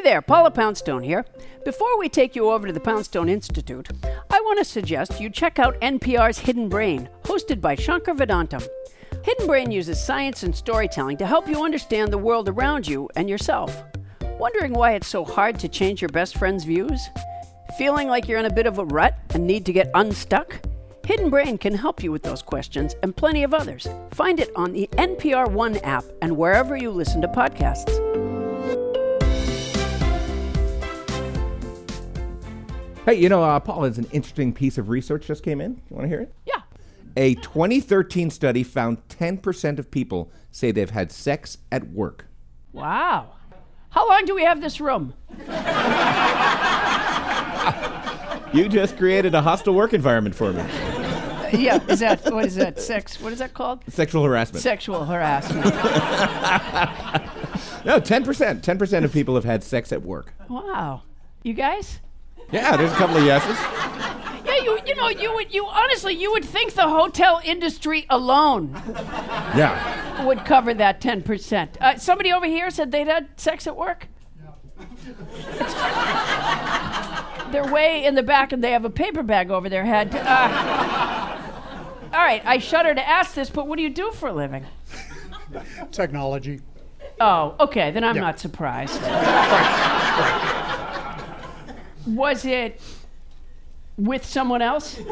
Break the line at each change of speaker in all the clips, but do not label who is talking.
Hey there, Paula Poundstone here. Before we take you over to the Poundstone Institute, I want to suggest you check out NPR's Hidden Brain, hosted by Shankar Vedantam. Hidden Brain uses science and storytelling to help you understand the world around you and yourself. Wondering why it's so hard to change your best friend's views? Feeling like you're in a bit of a rut and need to get unstuck? Hidden Brain can help you with those questions and plenty of others. Find it on the NPR One app and wherever you listen to podcasts.
Hey, you know, uh, Paul, there's an interesting piece of research just came in. You want to hear it?
Yeah.
A 2013 study found 10% of people say they've had sex at work.
Wow. How long do we have this room?
You just created a hostile work environment for me.
yeah, is that what is that? Sex? What is that called?
Sexual harassment.
Sexual harassment.
no, 10%. 10% of people have had sex at work.
wow. You guys?
Yeah, there's a couple of yeses.
Yeah, you you know you would you honestly you would think the hotel industry alone
Yeah.
would cover that ten percent. Uh, somebody over here said they'd had sex at work. They're way in the back and they have a paper bag over their head. Uh, all right, I shudder to ask this, but what do you do for a living?
Technology.
Oh, okay, then I'm
Yeah.
not surprised. Was it with someone else?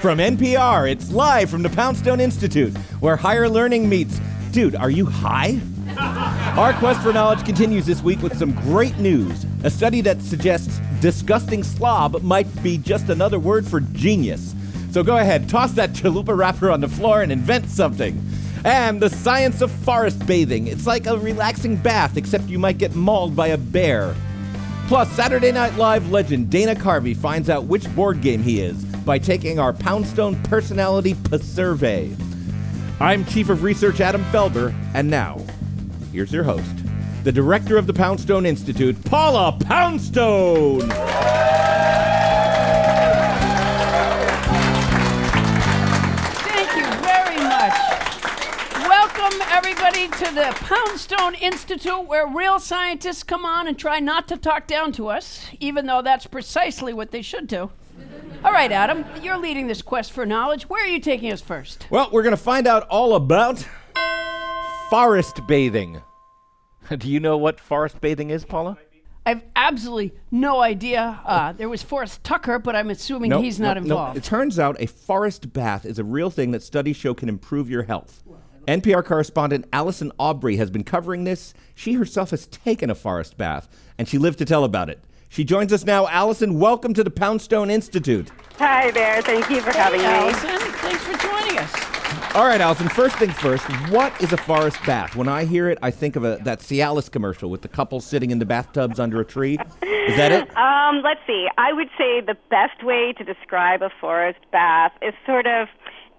From NPR, it's live from the Poundstone Institute, where higher learning meets. Dude, are you high? Our quest for knowledge continues this week with some great news. A study that suggests disgusting slob might be just another word for genius. So go ahead, toss that chalupa wrapper on the floor and invent something. And the science of forest bathing. It's like a relaxing bath, except you might get mauled by a bear. Plus, Saturday Night Live legend Dana Carvey finds out which board game he is by taking our Poundstone Personality survey. I'm Chief of Research Adam Felber, and now, here's your host, the director of the Poundstone Institute, Paula Poundstone.
Thank you very much. Welcome, everybody, to the Poundstone Institute, where real scientists come on and try not to talk down to us, even though that's precisely what they should do. All right, Adam, you're leading this quest for knowledge. Where are you taking us first?
Well, we're going to find out all about forest bathing. Do you know what forest bathing is, Paula?
I have absolutely no idea. Uh, there was Forrest Tucker, but I'm assuming
Nope,
he's not
nope, nope.
involved.
It turns out a forest bath is a real thing that studies show can improve your health. NPR correspondent Allison Aubrey has been covering this. She herself has taken a forest bath, and she lived to tell about it. She joins us now. Allison, welcome to the Poundstone Institute.
Hi there. Thank you for having
Hey,
me.
Allison, thanks for joining us.
All right, Allison, first things first, what is a forest bath? When I hear it, I think of a, that Cialis commercial with the couple sitting in the bathtubs under a tree. Is that it?
Um, let's see. I would say the best way to describe a forest bath is sort of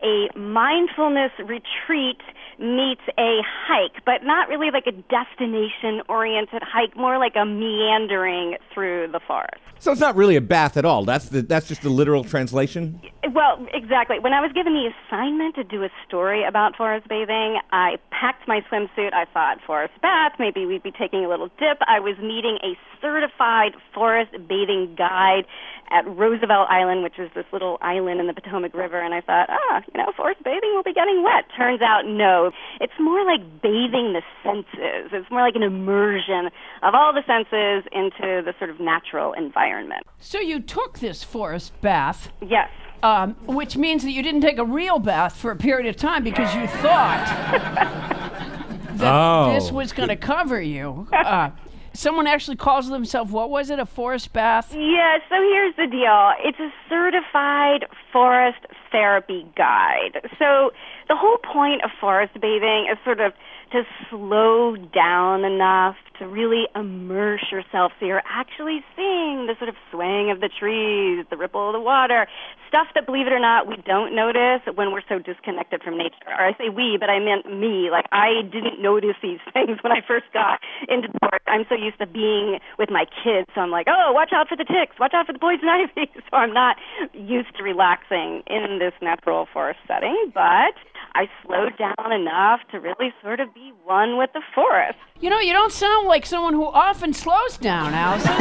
a mindfulness retreat meets a hike, but not really like a destination oriented hike, more like a meandering through the forest.
So it's not really a bath at all. That's the, that's just the literal translation.
Well, exactly. When I was given the assignment to do a story about forest bathing, I packed my swimsuit. I thought forest bath, maybe we'd be taking a little dip. I was meeting a certified forest bathing guide at Roosevelt Island, which is this little island in the Potomac River, and I thought, ah, you know, forest bathing will be getting wet. Turns out, no. It's more like bathing the senses. It's more like an immersion of all the senses into the sort of natural environment.
So you took this forest bath,
Yes.
um, which means that you didn't take a real bath for a period of time because you thought that
Oh.
this was going to cover you. Uh, someone actually calls themselves, what was it, a forest bath?
Yeah, so here's the deal. It's a certified forest therapy guide. So the whole point of forest bathing is sort of to slow down enough to really immerse yourself so you're actually seeing the sort of swaying of the trees, the ripple of the water, stuff that, believe it or not, we don't notice when we're so disconnected from nature. Or I say we, but I meant me. Like, I didn't notice these things when I first got into the forest. I'm so used to being with my kids, so I'm like, oh, watch out for the ticks, watch out for the poison ivy. So I'm not used to relaxing in this natural forest setting, but I slowed down enough to really sort of be one with the forest.
You know, you don't sound like someone who often slows down, Allison.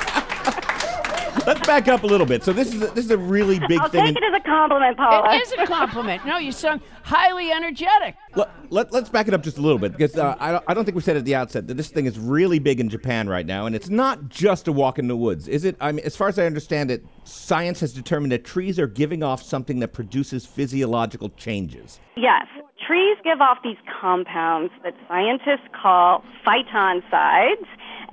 Let's back up a little bit. So this is a, this is a really big
I'll
thing.
take it as a compliment, Paula.
it is a compliment. No, you sound highly energetic.
Let, let, us back it up just a little bit because uh, I, don't, I don't think we said at the outset that this thing is really big in Japan right now, and it's not just a walk in the woods, is it? I mean, as far as I understand it, science has determined that trees are giving off something that produces physiological changes.
Yes. Trees give off these compounds that scientists call phytoncides.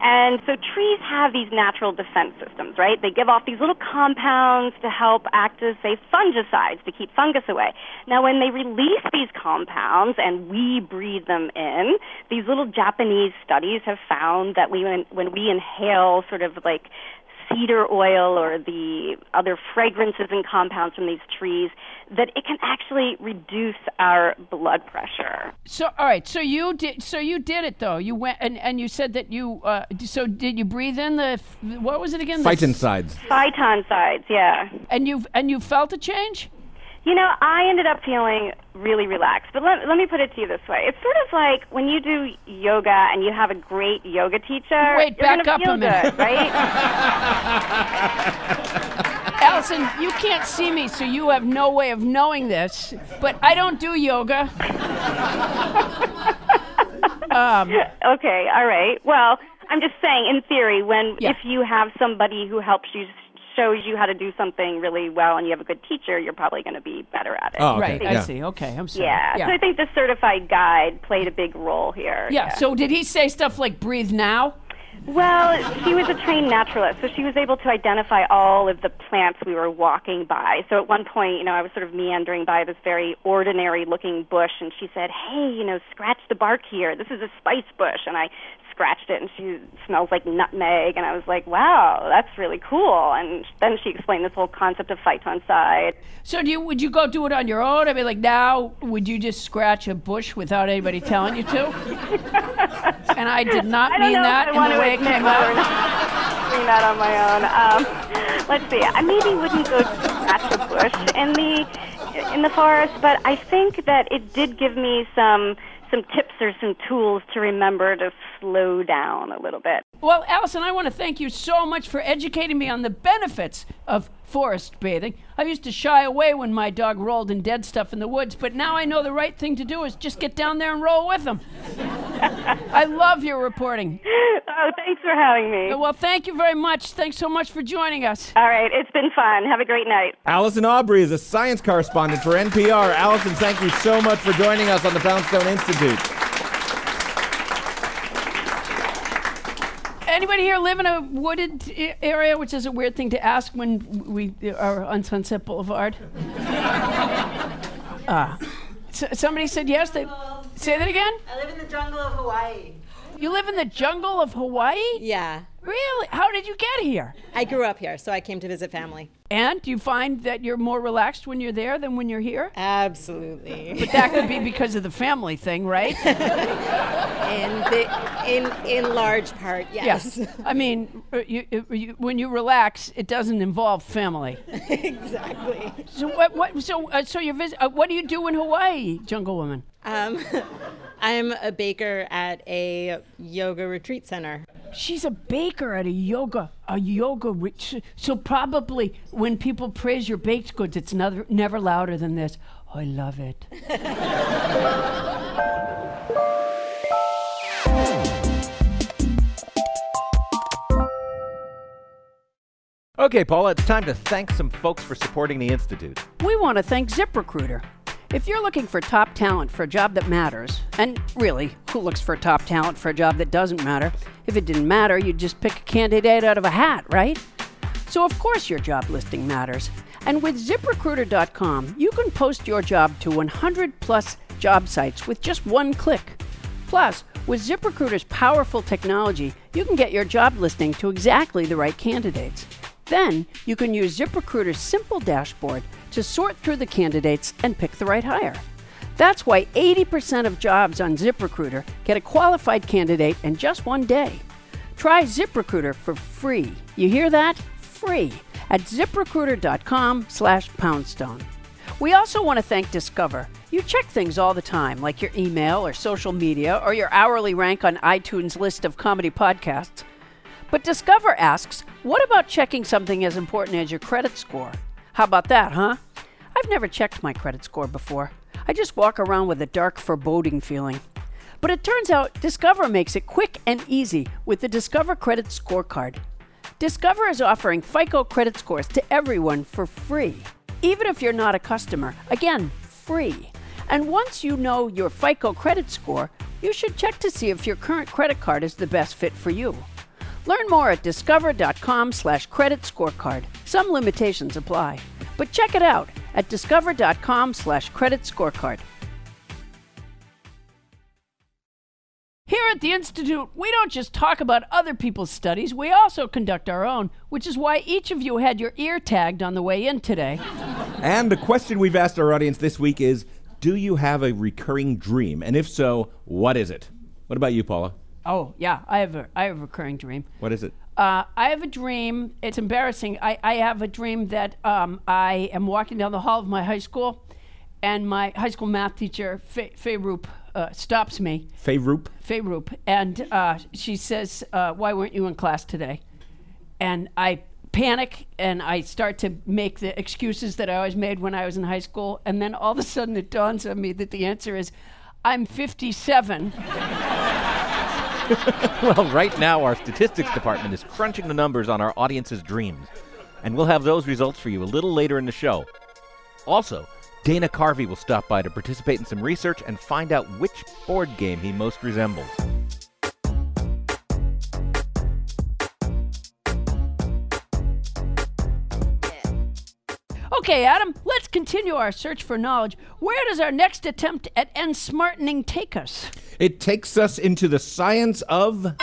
And so trees have these natural defense systems, right? They give off these little compounds to help act as, say, fungicides to keep fungus away. Now, when they release these compounds and we breathe them in, these little Japanese studies have found that we, when, when we inhale sort of like cedar oil or the other fragrances and compounds from these trees that it can actually reduce our blood pressure.
So, all right. So you did. So you did it though. You went and, and you said that you. Uh, so did you breathe in the? What was it again? The-
Phytoncides.
Phytoncides, yeah.
And you and you felt a change.
You know, I ended up feeling really relaxed. But let, let me put it to you this way. It's sort of like when you do yoga and you have a great yoga teacher.
Wait,
you're
back
gonna
up a minute.
Good, right?
Allison, you can't see me, so you have no way of knowing this. But I don't do yoga.
Um, okay, all right. Well, I'm just saying, in theory, when
Yeah.
if you have somebody who helps you, shows you how to do something really well, and you have a good teacher, you're probably going to be better at it.
Oh, okay.
Right. I
yeah.
see. Okay. I'm sorry.
Yeah. So I think the certified guide played a big role here.
Yeah. So did he say stuff like "breathe now"?
Well, she was a trained naturalist, so she was able to identify all of the plants we were walking by. So at one point, you know, I was sort of meandering by this very ordinary looking bush, and she said, Hey, you know, scratch the bark here. This is a spice bush. And I scratched it, and she smells like nutmeg. And I was like, Wow, that's really cool. And then she explained this whole concept of phytoncide.
So do you would you go do it on your own? I mean, like now, would you just scratch a bush without anybody telling you to? and I did not
I
mean that in the way it came out.
not doing that on my own. Um, let's see. I maybe wouldn't go scratch a bush in the in the forest, but I think that it did give me some some tips or some tools to remember to slow down a little bit.
Well, Allison, I want to thank you so much for educating me on the benefits of forest bathing. I used to shy away when my dog rolled in dead stuff in the woods, but now I know the right thing to do is just get down there and roll with him. I love your reporting.
Oh, thanks for having me.
Well, thank you very much. Thanks so much for joining us.
All right, it's been fun. Have a great night.
Allison Aubrey is a science correspondent for NPR. Allison, thank you so much for joining us on the Poundstone Institute.
Anybody here live in a wooded i- area, which is a weird thing to ask when we are on Sunset Boulevard? uh, s- somebody said yes. They say that again.
I live in the jungle of Hawaii.
You live in the jungle of Hawaii?
Yeah.
Really? How did you get here?
I grew up here, so I came to visit family.
And do you find that you're more relaxed when you're there than when you're here?
Absolutely.
But that could be because of the family thing, right?
in, the, in, in large part, yes.
Yes. I mean, uh, you, uh, you, when you relax, it doesn't involve family.
exactly.
So what? What? So uh, so you visit? Uh, what do you do in Hawaii, Jungle Woman?
Um, I'm a baker at a yoga retreat center.
She's a baker at a yoga a yoga. Re- so probably when people praise your baked goods, it's never never louder than this. I love it.
Okay, Paula, it's time to thank some folks for supporting the Institute.
We want to thank ZipRecruiter. If you're looking for top talent for a job that matters, and really, who looks for top talent for a job that doesn't matter? If it didn't matter, you'd just pick a candidate out of a hat, right? So, of course, your job listing matters. And with ziprecruiter.com, you can post your job to 100 plus job sites with just one click. Plus, With ZipRecruiter's powerful technology, you can get your job listing to exactly the right candidates. Then, you can use ZipRecruiter's simple dashboard to sort through the candidates and pick the right hire. That's why 80% of jobs on ZipRecruiter get a qualified candidate in just one day. Try ZipRecruiter for free. You hear that? Free at ziprecruiter.com slash poundstone. We also want to thank Discover. You check things all the time, like your email or social media or your hourly rank on iTunes' list of comedy podcasts. But Discover asks, what about checking something as important as your credit score? How about that, huh? I've never checked my credit score before. I just walk around with a dark, foreboding feeling. But it turns out Discover makes it quick and easy with the Discover Credit Scorecard. Discover is offering FICO credit scores to everyone for free, even if you're not a customer. Again, free. And once you know your FICO credit score, you should check to see if your current credit card is the best fit for you. Learn more at discover.com slash credit scorecard. Some limitations apply. But check it out at discover.com slash credit scorecard. Here at the Institute, we don't just talk about other people's studies, we also conduct our own, which is why each of you had your ear tagged on the way in today.
And the question we've asked our audience this week is Do you have a recurring dream? And if so, what is it? What about you, Paula?
Oh, yeah, I have a, I have a recurring dream.
What is it?
Uh, I have a dream. It's embarrassing. I, I have a dream that um, I am walking down the hall of my high school, and my high school math teacher, Faye, Faye Roop, uh, stops me.
Faye Roop?
Faye Roop. And uh, she says, uh, Why weren't you in class today? And I panic and I start to make the excuses that I always made when I was in high school. And then all of a sudden it dawns on me that the answer is, I'm 57.
well, right now, our statistics department is crunching the numbers on our audience's dreams. And we'll have those results for you a little later in the show. Also, Dana Carvey will stop by to participate in some research and find out which board game he most resembles.
Okay, Adam, let's continue our search for knowledge. Where does our next attempt at ensmartening take us?
It takes us into the science of.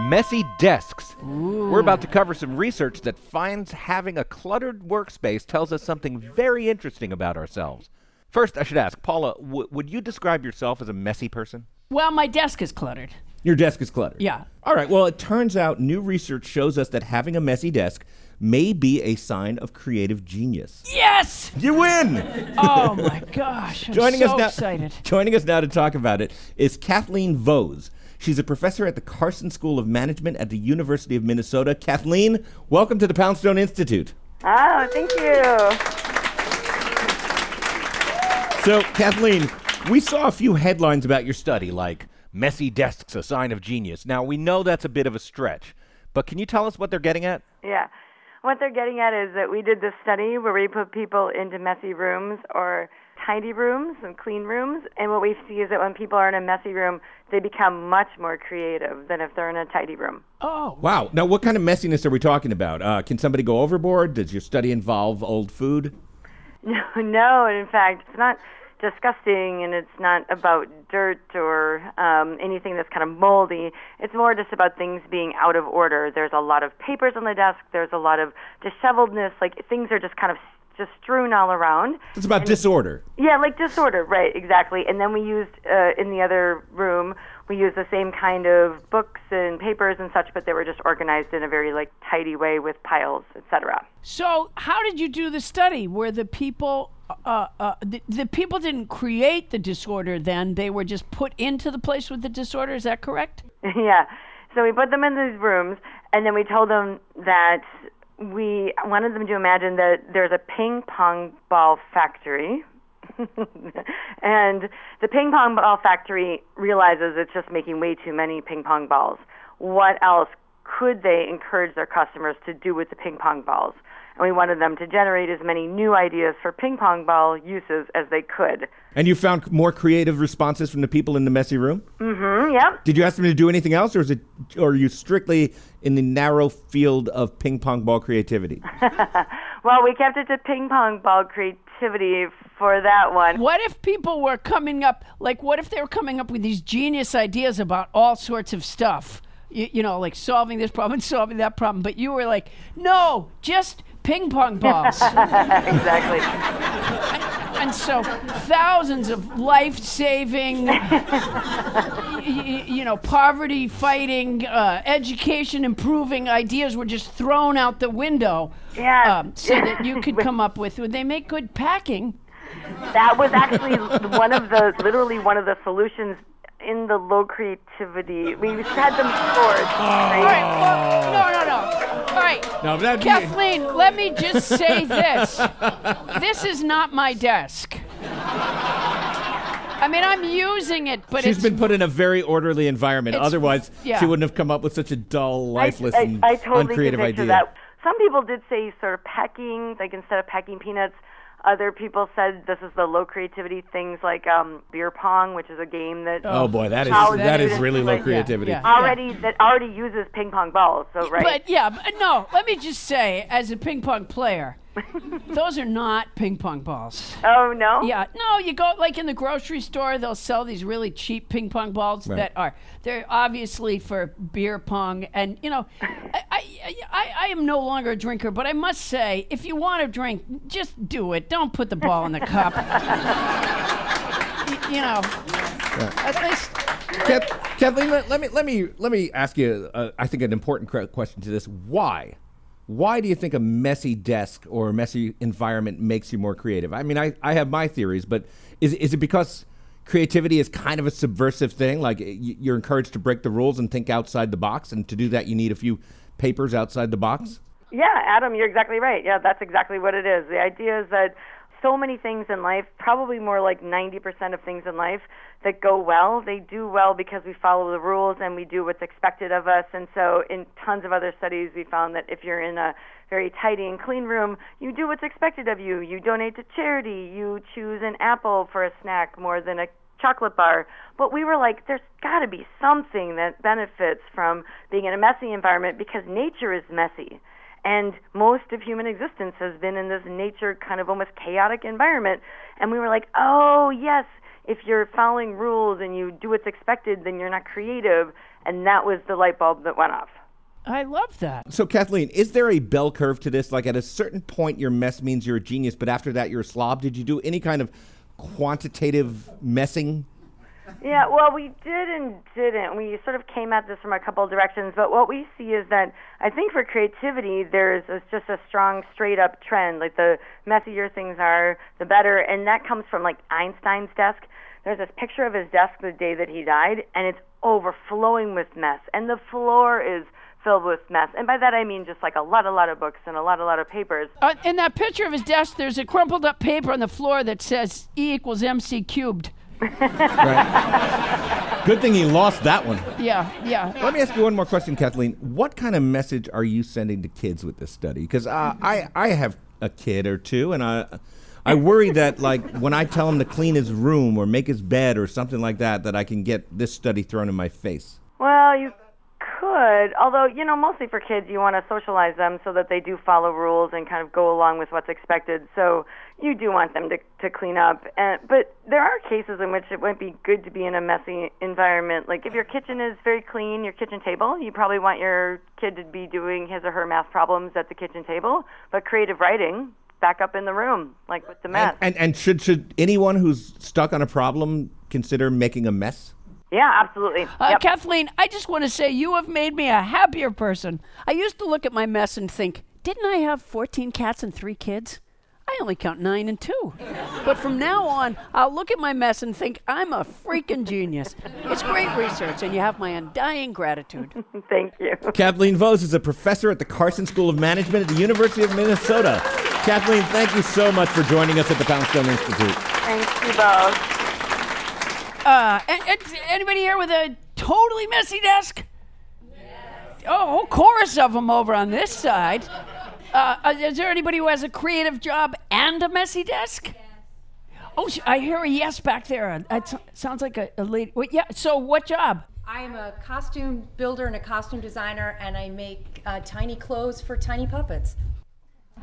Messy desks. We're about to cover some research that finds having a cluttered workspace tells us something very interesting about ourselves. First, I should ask, Paula, w- would you describe yourself as a messy person?
Well, my desk is cluttered.
Your desk is cluttered.
Yeah.
All right. Well, it turns out new research shows us that having a messy desk may be a sign of creative genius.
Yes!
You win!
Oh my gosh, I'm
joining
so
us now,
excited.
Joining us now to talk about it is Kathleen Vohs. She's a professor at the Carlson School of Management at the University of Minnesota. Kathleen, welcome to the Poundstone Institute.
Oh, thank you.
So, Kathleen, we saw a few headlines about your study,
Like, messy desks, a sign of genius. Now, we know that's a bit of a stretch, but can you tell us what they're getting at?
Yeah. What they're getting at is that we did this study where we put people into messy rooms or tidy rooms and clean rooms, and what we see is that when people are in a messy room, they become much more creative than if they're in a tidy room.
Oh,
wow. Now, what kind of messiness are we talking about? Uh, can somebody go overboard? Does your study involve old food?
No, no, in fact, it's not disgusting and it's not about dirt or um, anything that's kind of moldy. It's more just about things being out of order. There's a lot of papers on the desk, there's a lot of disheveledness, like things are just kind of just strewn all around.
It's about disorder.
Yeah, like disorder, right, exactly. And then we used uh, in the other room, we used the same kind of books and papers and such, but they were just organized in a very like tidy way with piles, etc.
so how did you do the study? Where the people, uh, uh, the, the people didn't create the disorder, then they were just put into the place with the disorder. Is that correct?
yeah. So we put them in these rooms, and then we told them that we wanted them to imagine that there's a ping pong ball factory. and the ping pong ball factory realizes it's just making way too many ping pong balls. What else could they encourage their customers to do with the ping pong balls? And we wanted them to generate as many new ideas for ping pong ball uses as they could.
And you found more creative responses from the people in the messy room?
Mm-hmm, yep.
Did you ask them to do anything else, or is it, or are you strictly in the narrow field of ping pong ball creativity?
well, we kept it to ping pong ball creativity for that one.
What if people were coming up, like, what if they were coming up with these genius ideas about all sorts of stuff? You, you know, like solving this problem and solving that problem. But you were like, no, just ping pong balls.
exactly.
and so thousands of life saving, y- you know, poverty fighting, uh, education improving ideas were just thrown out the window.
Yes.
Um, so that you could come up with, they make good packing.
That was actually one of the, literally one of the solutions in the low creativity. We had them stored.
All right, well, no, no, no. All right.
No, that'd be-
Kathleen, let me just say this. this is not my desk. I mean, I'm using it, but
She's
it's
been put in a very orderly environment. Otherwise,
yeah.
she wouldn't have come up with such a dull, lifeless,
I,
and
I, I totally
uncreative idea.
that. Some people did say sort of pecking, like instead of pecking peanuts. Other people said this is the low creativity things like um, beer pong, which is a game that
Oh boy, that is that is really low creativity.
yeah.
already that already uses ping pong balls. So right.
But yeah, but no, let me just say, as a ping pong player, those are not ping pong balls.
oh no.
Yeah, no, you go like in the grocery store, they'll sell these really cheap ping pong balls
Right.
that are they're obviously for beer pong, and you know, I, I, I, I am no longer a drinker, but I must say, if you want to drink, just do it. Don't put the ball in the cup. Y- you know, at least
Kath- Kathleen, let, let me let me let me ask you. Uh, I think an important cre- question to this: Why? Why do you think a messy desk or a messy environment makes you more creative? I mean, I, I have my theories, but is is it because creativity is kind of a subversive thing? Like you're encouraged to break the rules and think outside the box, and to do that, you need a few papers outside the box.
Yeah, Adam, you're exactly right. Yeah, that's exactly what it is. The idea is that so many things in life, probably more like 90% of things in life that go well, they do well because we follow the rules and we do what's expected of us. And so, in tons of other studies, we found that if you're in a very tidy and clean room, you do what's expected of you. You donate to charity, you choose an apple for a snack more than a chocolate bar. But we were like, there's got to be something that benefits from being in a messy environment because nature is messy. And most of human existence has been in this nature kind of almost chaotic environment. And we were like, oh, yes, if you're following rules and you do what's expected, then you're not creative. And that was the light bulb that went off.
I love that.
So, Kathleen, is there a bell curve to this? Like at a certain point, your mess means you're a genius, but after that, you're a slob. Did you do any kind of quantitative messing?
Yeah, well, we did and didn't. We sort of came at this from a couple of directions, but what we see is that I think for creativity, there's a, just a strong, straight up trend. Like the messier things are, the better, and that comes from like Einstein's desk. There's this picture of his desk the day that he died, and it's overflowing with mess, and the floor is filled with mess. And by that I mean just like a lot, a lot of books and a lot, a lot of papers.
Uh, in that picture of his desk, there's a crumpled up paper on the floor that says E equals MC cubed.
Right. Good thing he lost that one.
Yeah, yeah.
Let me ask you one more question, Kathleen. What kind of message are you sending to kids with this study? Because uh, I I have a kid or two, and I I worry that like when I tell him to clean his room or make his bed or something like that, that I can get this study thrown in my face.
Well, you could, although you know, mostly for kids, you want to socialize them so that they do follow rules and kind of go along with what's expected. So you do want them to to clean up. And, but there are cases in which it might be good to be in a messy environment. Like if your kitchen is very clean, your kitchen table, you probably want your kid to be doing his or her math problems at the kitchen table. But creative writing back up in the room, like with the math.
And, and and should should anyone who's stuck on a problem consider making a mess?
Yeah, absolutely.
Uh,
Yep.
Kathleen, I just want to say you have made me a happier person. I used to look at my mess and think, didn't I have 14 cats and three kids? I only count nine and two. But from now on, I'll look at my mess and think I'm a freaking genius. It's great research, and you have my undying gratitude.
Thank you.
Kathleen Vohs is a professor at the Carlson School of Management at the University of Minnesota. Kathleen, thank you so much for joining us at the Poundstone Institute.
Thanks you both.
Uh, and, and anybody here with a totally messy desk? Oh, a whole chorus of them over on this side. Uh, uh, is there anybody who has a creative job and a messy desk? Oh, I hear a yes back there. That sounds like a, a lady. Wait, yeah. So, what job?
I am a costume builder and a costume designer, and I make uh, tiny clothes for tiny puppets.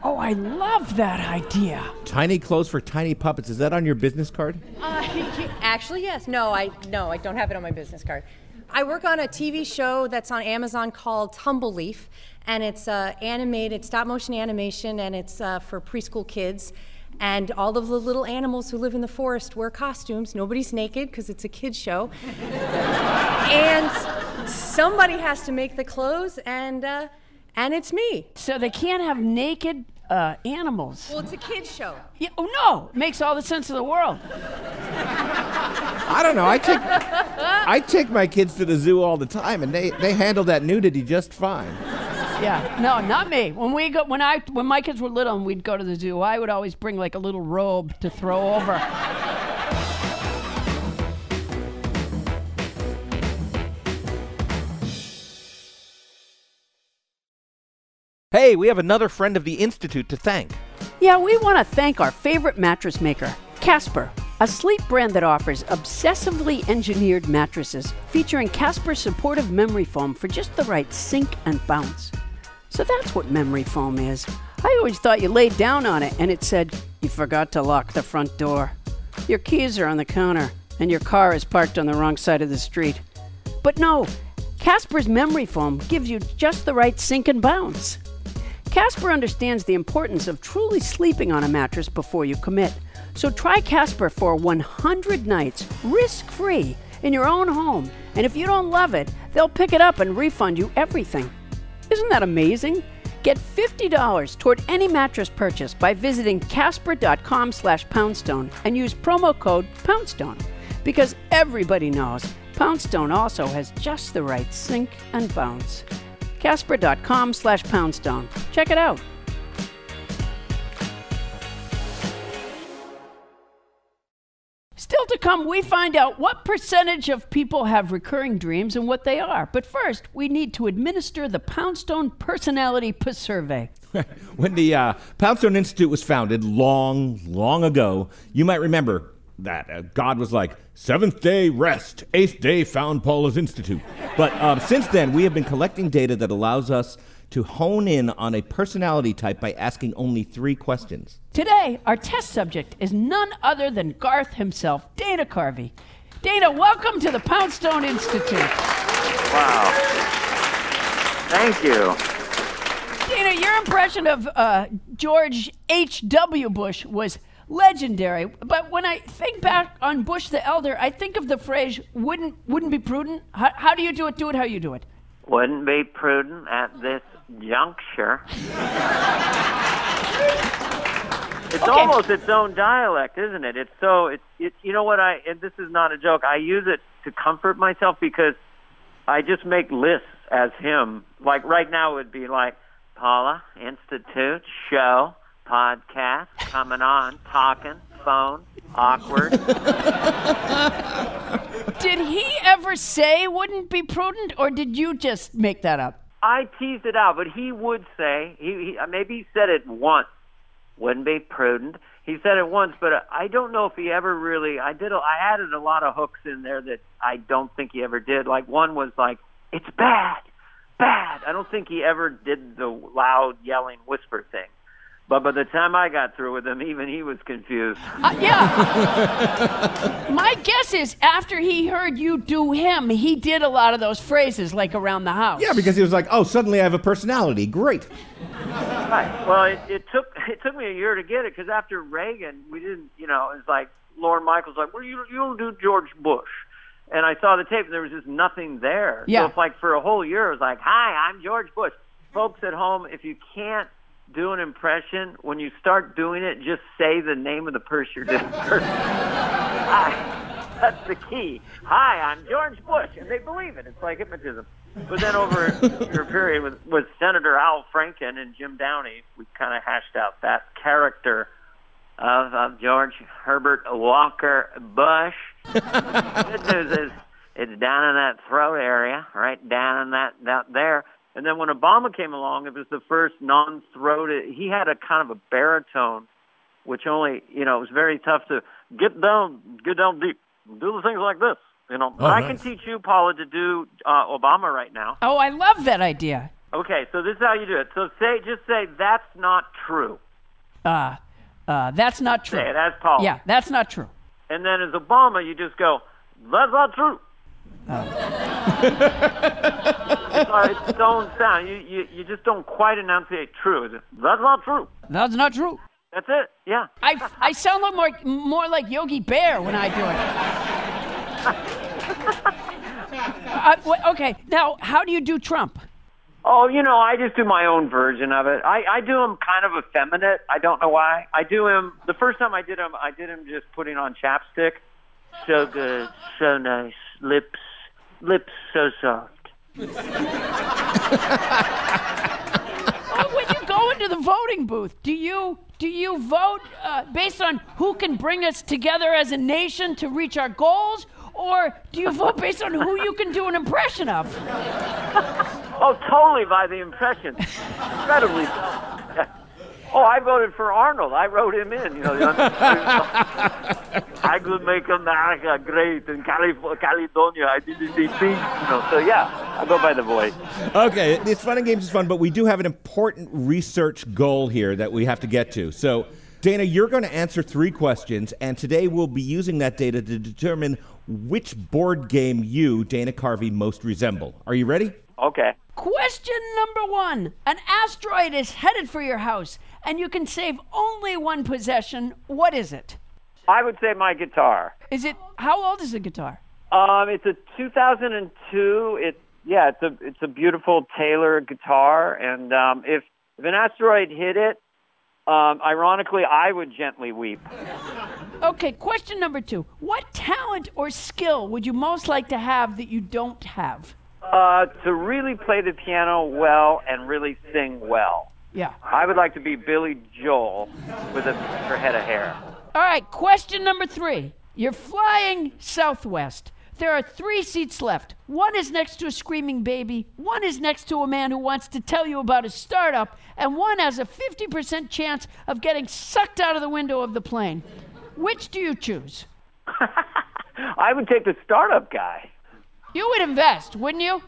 Oh, I love that idea.
Tiny clothes for tiny puppets. Is that on your business card?
Uh, actually, yes. No, I no, I don't have it on my business card. I work on a TV show that's on Amazon called Tumbleleaf, and it's uh, animated, stop motion animation, and it's uh, for preschool kids. And all of the little animals who live in the forest wear costumes. Nobody's naked because it's a kids show. and somebody has to make the clothes, and uh, and it's me.
So they can't have naked uh, animals.
Well, it's a kids show.
Yeah, oh no, makes all the sense in the world.
I don't know. I take I take my kids to the zoo all the time, and they they handle that nudity just fine.
Yeah, no, not me. When we go, when I, when my kids were little and we'd go to the zoo, I would always bring like a little robe to throw over.
Hey, we have another friend of the Institute to thank.
Yeah, we want to thank our favorite mattress maker, Casper, a sleep brand that offers obsessively engineered mattresses featuring Casper's supportive memory foam for just the right sink and bounce. So that's what memory foam is. I always thought you laid down on it and it said, You forgot to lock the front door. Your keys are on the counter and your car is parked on the wrong side of the street. But no, Casper's memory foam gives you just the right sink and bounce. Casper understands the importance of truly sleeping on a mattress before you commit. So try Casper for 100 nights, risk free, in your own home. And if you don't love it, they'll pick it up and refund you everything. Isn't that amazing? Get $50 toward any mattress purchase by visiting casper.com slash poundstone and use promo code poundstone. Because everybody knows Poundstone also has just the right sink and bounce. Casper.com slash poundstone. Check it out. Still to come, we find out what percentage of people have recurring dreams and what they are. But first, we need to administer the Poundstone Personality Survey.
when the uh, Poundstone Institute was founded long, long ago, you might remember that uh, God was like, seventh day rest, eighth day found Paula's Institute. But um, since then, we have been collecting data that allows us to hone in on a personality type by asking only three questions.
Today, our test subject is none other than Garth himself, Dana Carvey. Dana, welcome to the Poundstone Institute.
Wow. Thank you.
Dana, your impression of uh, George H.W. Bush was legendary. But when I think back on Bush the Elder, I think of the phrase "wouldn't wouldn't be prudent." How, how do you do it? Do it how you do it.
Wouldn't be prudent at this juncture. it's
Okay.
almost its own dialect, isn't it? It's so it's it, you know what I and this is not a joke. I use it to comfort myself because I just make lists as him. Like right now it would be like Paula Institute show podcast coming on talking phone awkward.
Did he ever say "wouldn't be prudent," or did you just make that up?
I teased it out, but he would say he, he uh, maybe he said it once. Wouldn't be prudent. He said it once, but uh, I don't know if he ever really. I did. a- I added a lot of hooks in there that I don't think he ever did. Like one was like, "It's bad, bad." I don't think he ever did the loud yelling whisper thing. But by the time I got through with him, even he was confused.
Uh, yeah. My guess is after he heard you do him, he did a lot of those phrases like around the house.
Yeah, because he was like, oh, suddenly I have a personality. Great.
Right. Well, it, it took it took me a year to get it because after Reagan, we didn't, you know, it's like Lorne Michaels like, well, you you don't do George Bush, and I saw the tape and there was just nothing there.
Yeah.
So it's like for a whole year, it was like, hi, I'm George Bush. Folks at home, if you can't do an impression, when you start doing it, just say the name of the person you're doing. Hi. That's the key. Hi, I'm George Bush, and they believe it. It's like hypnotism. But then over a period with, with Senator Al Franken and Jim Downey, we kind of hashed out that character of, of George Herbert Walker Bush. Good news is it's down in that throat area, right down in that, that there. And then when Obama came along, it was the first non-throated. He had a kind of a baritone, which only you know it was very tough to get down, get down deep, do the things like this. You know, but I can teach you, Paula, to do uh, Obama right now.
Oh, I love that idea.
Okay, so this is how you do it. So say, just say that's not true.
Uh, uh, that's not true.
Say it as Paula.
Yeah, that's not true.
And then as Obama, you just go, that's not true. It's, uh, it's own sound. You, you you just don't quite enunciate true. That's not true.
That's not true.
That's it. Yeah.
I, I sound like more, more like Yogi Bear when I do it. uh, okay, now, how do you do Trump?
Oh, you know, I just do my own version of it. I, I do him kind of effeminate. I don't know why. I do him. The first time I did him, I did him just putting on chapstick. So good, so nice, lips, lips so soft.
When you go into the voting booth, do you do you vote uh, based on who can bring us together as a nation to reach our goals, or do you vote based on who you can do an impression of?
Oh, totally by the impression. Incredibly. Oh, I voted for Arnold. I wrote him in. You know, I could make America great in Calif- Caledonia. I did the same thing. You know, so yeah, I go by the voice.
Okay, this fun and games is fun, but we do have an important research goal here that we have to get to. So, Dana, you're going to answer three questions, and today we'll be using that data to determine which board game you, Dana Carvey, most resemble. Are you ready?
Okay.
Question number one An asteroid is headed for your house, and you can save only one possession. What is it?
I would say my guitar.
Is it, how old is the guitar?
Um, it's a 2002. It yeah, it's a it's a beautiful Taylor guitar, and um, if if an asteroid hit it, um, ironically, I would gently weep.
Okay, question number two. What talent or skill would you most like to have that you don't have?
Uh, to really play the piano well and really sing well.
Yeah.
I would like to be Billy Joel with a extra head of hair.
All right, question number three. You're flying southwest. There are three seats left. One is next to a screaming baby, one is next to a man who wants to tell you about his startup, and one has a 50% chance of getting sucked out of the window of the plane. Which do you choose?
I would take the startup guy.
You would invest, wouldn't you?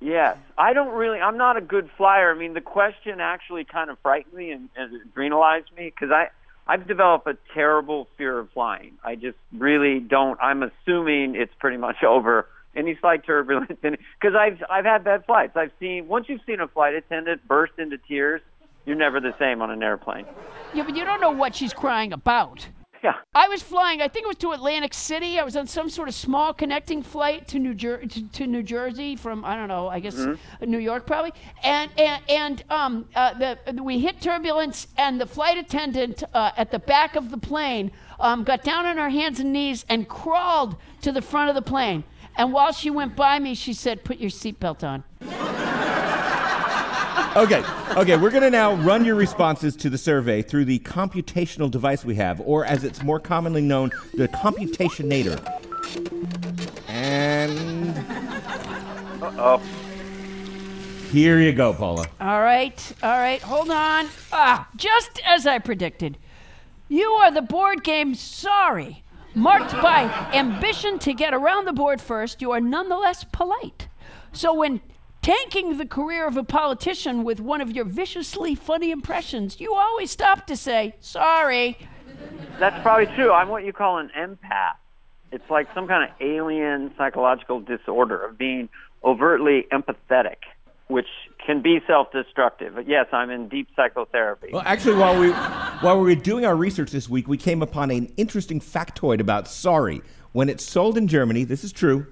Yes, I don't really. I'm not a good flyer. I mean, the question actually kind of frightened me and, and adrenalized me because I I've developed a terrible fear of flying. I just really don't. I'm assuming it's pretty much over. Any slight turbulence, because I've I've had bad flights. I've seen once you've seen a flight attendant burst into tears, you're never the same on an airplane.
Yeah, but you don't know what she's crying about.
Yeah.
I was flying. I think it was to Atlantic City. I was on some sort of small connecting flight to New Jer- to, to New Jersey from I don't know. I guess New York probably. And and and um uh, the we hit turbulence and the flight attendant uh, at the back of the plane um, got down on her hands and knees and crawled to the front of the plane. And while she went by me, she said, "Put your seatbelt on."
Okay, okay, we're going to now run your responses to the survey through the computational device we have, or as it's more commonly known, the computationator. And
Uh-oh.
here you go, Paula.
All right, all right, hold on. Ah, just as I predicted, you are the board game Sorry. Marked by ambition to get around the board first, you are nonetheless polite. So when tanking the career of a politician with one of your viciously funny impressions, you always stop to say, sorry.
That's probably true. I'm what you call an empath. It's like some kind of alien psychological disorder of being overtly empathetic, which can be self-destructive. But yes, I'm in deep psychotherapy.
Well, actually, while we while we were doing our research this week, we came upon an interesting factoid about sorry. When it's sold in Germany, this is true.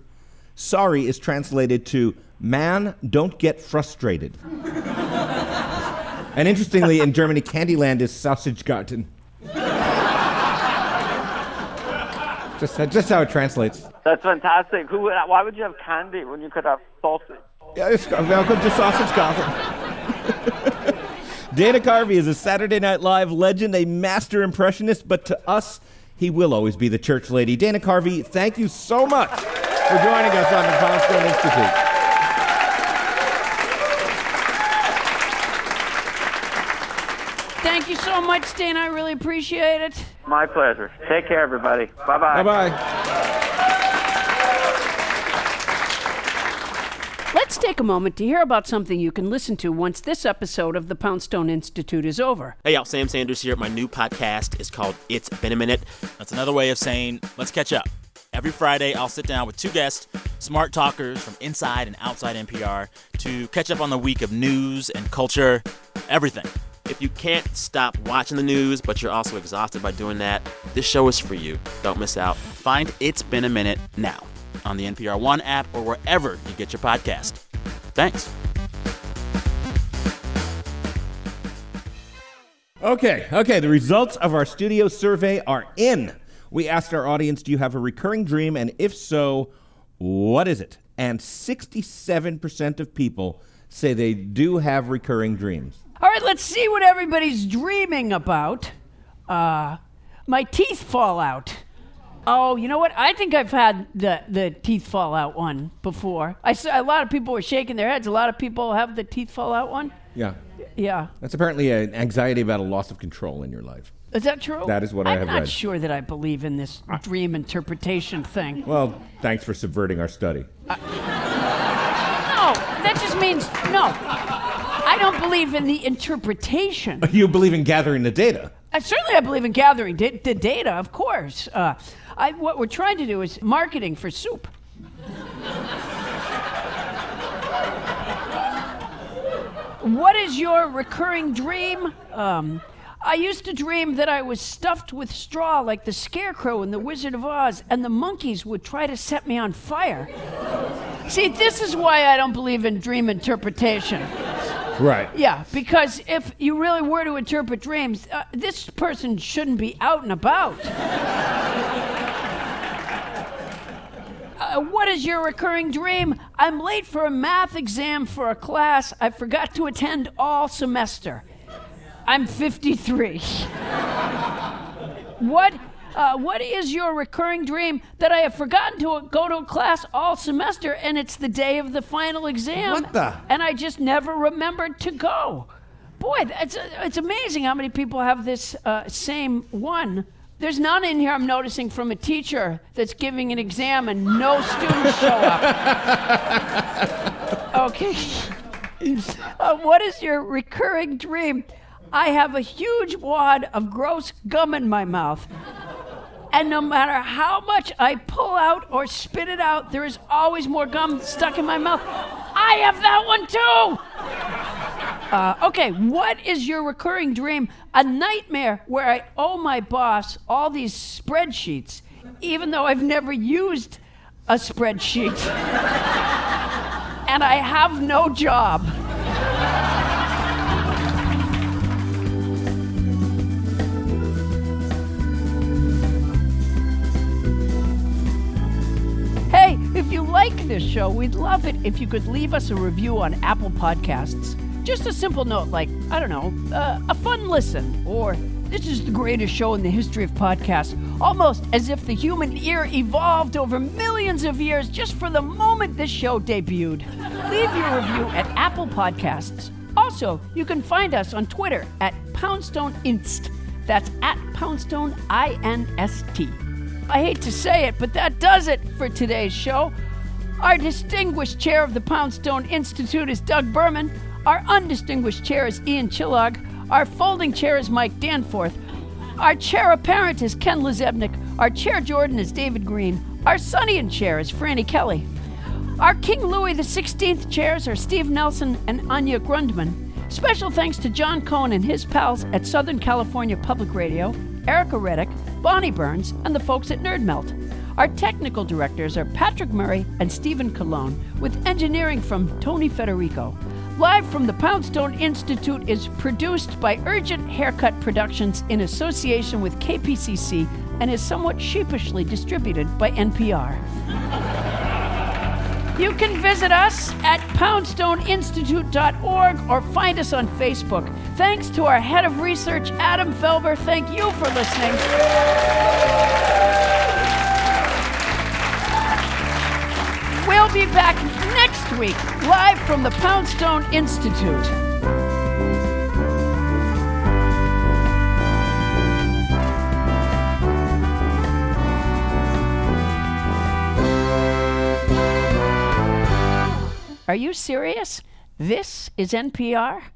Sorry is translated to "man, don't get frustrated." and interestingly, in Germany, Candyland is Sausage Garten. just, uh, just how it translates.
That's fantastic. Who? Would, why would you have candy when you could have sausage?
Yeah, it's- uh, welcome to Sausage Garten. Dana Carvey is a Saturday Night Live legend, a master impressionist, but to us, he will always be the church lady. Dana Carvey, thank you so much for joining us on the Poundstone Institute.
Thank you so much, Dana. I really appreciate it.
My pleasure. Take care, everybody. Bye-bye.
Bye bye.
Let's let's take a moment to hear about something you can listen to once this episode of the Poundstone Institute is over.
Hey, y'all, Sam Sanders here. My new podcast is called It's Been a Minute. That's another way of saying, let's catch up. Every Friday, I'll sit down with two guests, smart talkers from inside and outside NPR, to catch up on the week of news and culture, everything. If you can't stop watching the news, but you're also exhausted by doing that, this show is for you. Don't miss out. Find It's Been a Minute now on the NPR One app or wherever you get your podcast. Thanks.
Okay, okay, the results of our studio survey are in. We asked our audience, do you have a recurring dream? And if so, what is it? And 67% of people say they do have recurring dreams.
All right, let's see what everybody's dreaming about. Uh, my teeth fall out. Oh, you know what? I think I've had the, the teeth fall out one before. I saw a lot of people were shaking their heads. A lot of people have the teeth fall out one.
Yeah.
Yeah.
That's apparently an anxiety about a loss of control in your life.
Is that true?
That is what I have read.
I'm not sure that I believe in this dream interpretation thing.
Well, thanks for subverting our study.
No, that just means no. I don't believe in the interpretation.
You believe in gathering the data.
Uh, certainly, I believe in gathering da- the data, of course. Uh, I, what we're trying to do is marketing for soup. what is your recurring dream? Um, I used to dream that I was stuffed with straw like the Scarecrow in The Wizard of Oz, and the monkeys would try to set me on fire. See, this is why I don't believe in dream interpretation.
Right.
Yeah, because if you really were to interpret dreams, uh, this person shouldn't be out and about. Uh, what is your recurring dream? I'm late for a math exam for a class I forgot to attend all semester. I'm 53. what? Uh, what is your recurring dream that I have forgotten to go to a class all semester and it's the day of the final exam?
What the?
And I just never remembered to go. Boy, it's, it's amazing how many people have this uh, same one. There's none in here I'm noticing from a teacher that's giving an exam and no students show up. okay. Uh, what is your recurring dream? I have a huge wad of gross gum in my mouth. And no matter how much I pull out or spit it out, there is always more gum stuck in my mouth. I have that one too! Uh, okay, what is your recurring dream? A nightmare where I owe my boss all these spreadsheets, even though I've never used a spreadsheet. and I have no job. Like this show, we'd love it if you could leave us a review on Apple Podcasts. Just a simple note like, I don't know, uh, a fun listen, or this is the greatest show in the history of podcasts, almost as if the human ear evolved over millions of years just for the moment this show debuted. Leave your review at Apple Podcasts. Also, you can find us on Twitter at Poundstone Inst. That's at Poundstone I N S T. I hate to say it, but that does it for today's show. Our distinguished chair of the Poundstone Institute is Doug Berman. Our undistinguished chair is Ian Chillag. Our folding chair is Mike Danforth. Our chair apparent is Ken Lazebnik. Our chair Jordan is David Green. Our Sunny chair is Franny Kelly. Our King Louis XVI chairs are Steve Nelson and Anya Grundmann. Special thanks to John Cohn and his pals at Southern California Public Radio, Erica Reddick, Bonnie Burns, and the folks at Nerdmelt. Our technical directors are Patrick Murray and Stephen Colon, with engineering from Tony Federico. Live from the Poundstone Institute is produced by Urgent Haircut Productions in association with KPCC and is somewhat sheepishly distributed by NPR. You can visit us at poundstoneinstitute.org or find us on Facebook. Thanks to our head of research, Adam Felber. Thank you for listening. We'll be back next week, live from the Poundstone Institute. Are Are you serious? This is NPR?